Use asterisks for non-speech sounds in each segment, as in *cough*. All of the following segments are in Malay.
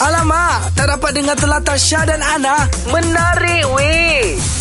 Alamak, tak dapat dengar telatah Syah dan Ana. Menarik.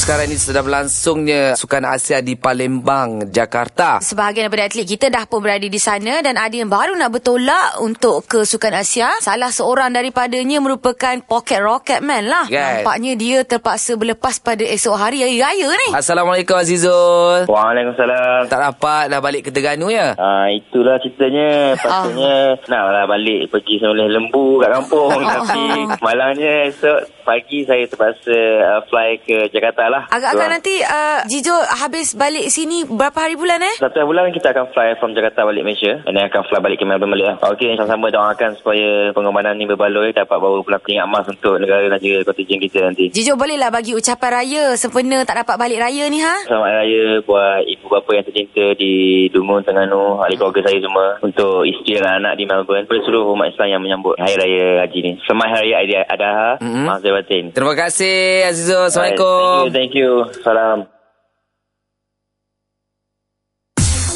Sekarang ini sedang berlangsungnya Sukan Asia di Palembang, Jakarta. Sebahagian daripada atlet kita dah pun berada di sana dan ada yang baru nak bertolak untuk ke Sukan Asia. Salah seorang daripadanya merupakan pocket rocket man lah. Kan? Nampaknya dia terpaksa berlepas pada esok hari Hari Raya ni. Assalamualaikum Azizul. Waalaikumsalam. Tak dapat dah balik ke Terengganu ya? Ah itulah ceritanya. Patutnya nak lah balik pergi sembelih lembu kat kampung. *laughs* Tapi malangnya esok pagi saya terpaksa uh, fly ke Jakarta lah. Agak-agak So, nanti uh, Jijo habis balik sini berapa hari bulan eh? Satu bulan kita akan fly from Jakarta balik Malaysia and then akan fly balik ke Melbourne balik lah. Okey, sama-sama doakan supaya pengorbanan ni berbaloi dapat bawa pulang peringkat emas untuk negara dan juga kontingen kita nanti. Jijo bolehlah bagi ucapan raya sempena tak dapat balik raya ni ha? Selamat Raya buat ibu bapa yang tercinta di Dungun, Terengganu, ahli keluarga saya semua. Untuk isteri dan anak di Melbourne. Kepada seluruh umat Islam yang menyambut Hari Raya Haji ni. Selamat Hari Raya Adha. Mhm. Maaf saya batin. Terima kasih Azizul. Assalamualaikum. Alright, Thank you, thank you. Salam.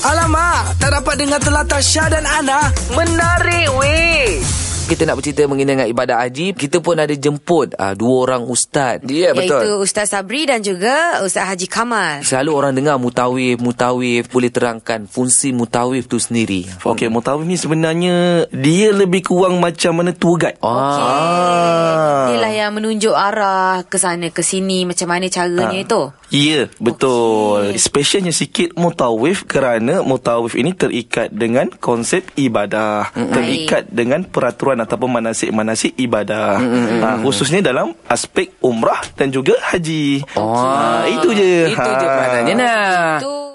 Alamak, tak dapat dengar telatah Syah dan Ana. Menarik weh. Kita nak bercerita mengenai ibadat haji. Kita pun ada jemput uh, dua orang ustaz. Ya, yeah, Iaitu Ustaz Sabri dan juga Ustaz Haji Kamal. Selalu orang dengar mutawif, mutawif. Boleh terangkan fungsi mutawif tu sendiri. Okey, mutawif ni sebenarnya dia lebih kurang macam mana tour guide. Ah. Dia lah yang menunjuk arah ke sana ke sini macam mana caranya itu. Ya, betul. Specialnya sikit mutawif kerana mutawif ini terikat dengan konsep ibadah, mm terikat dengan peraturan ataupun manasik-manasik ibadah. Ha, khususnya dalam aspek umrah dan juga haji. Oh. Ha, itu je. Itu je peranannya nah. Itu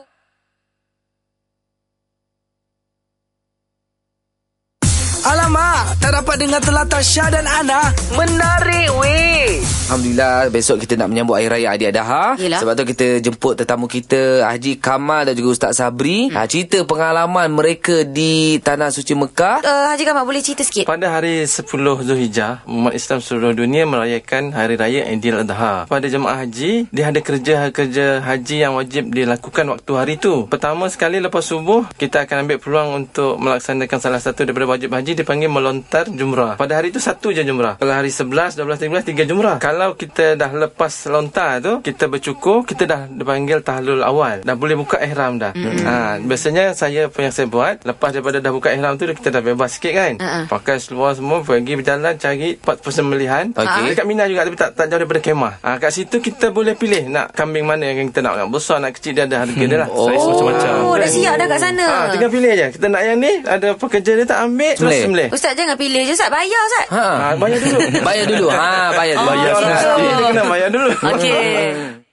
Alamak, tak dapat dengar telatah Syah dan Ana. Menarik weh. Alhamdulillah besok kita nak menyambut Hari Raya Adiadaha. Yelah. Sebab tu kita jemput tetamu kita Haji Kamal dan juga Ustaz Sabri. Ha, cerita pengalaman mereka di Tanah Suci Mekah. uh, Haji Kamal boleh cerita sikit? Pada hari 10 Zulhijjah, umat Islam seluruh dunia merayakan Hari Raya Aidil Adha. Pada jemaah haji, dia ada kerja-kerja haji yang wajib dilakukan waktu hari itu. Pertama sekali lepas subuh, kita akan ambil peluang untuk melaksanakan salah satu daripada wajib haji dipanggil melontar jumrah. Pada hari itu satu je jumrah. Kalau hari 11, 12, 13, tiga jumrah. Kalau kita dah lepas lontar tu, kita bercukur, kita dah dipanggil tahlul awal. Dah boleh buka ihram dah. Mm-hmm. Ha, biasanya saya apa yang saya buat, lepas daripada dah buka ihram tu, kita dah bebas sikit kan. Ha-ha. Pakai seluar semua Pergi berjalan Cari tempat persembelihan Okey. Dekat Mina juga Tapi tak, tak jauh daripada kemah ha, Kat situ kita boleh pilih Nak kambing mana yang kita nak Nak besar nak kecil Dia ada harga dia lah Saiz Oh. macam-macam Oh, dah siap dah kat sana. ha, Tinggal pilih je Kita nak yang ni Ada pekerja dia tak ambil Terus Sembelih. sembelih Ustaz jangan pilih je Ustaz bayar Ustaz. Ha. ha, Bayar dulu Bayar dulu. Ha, bayar dulu. Bayar Oh. ni Dia kena bayar dulu Okey. *laughs*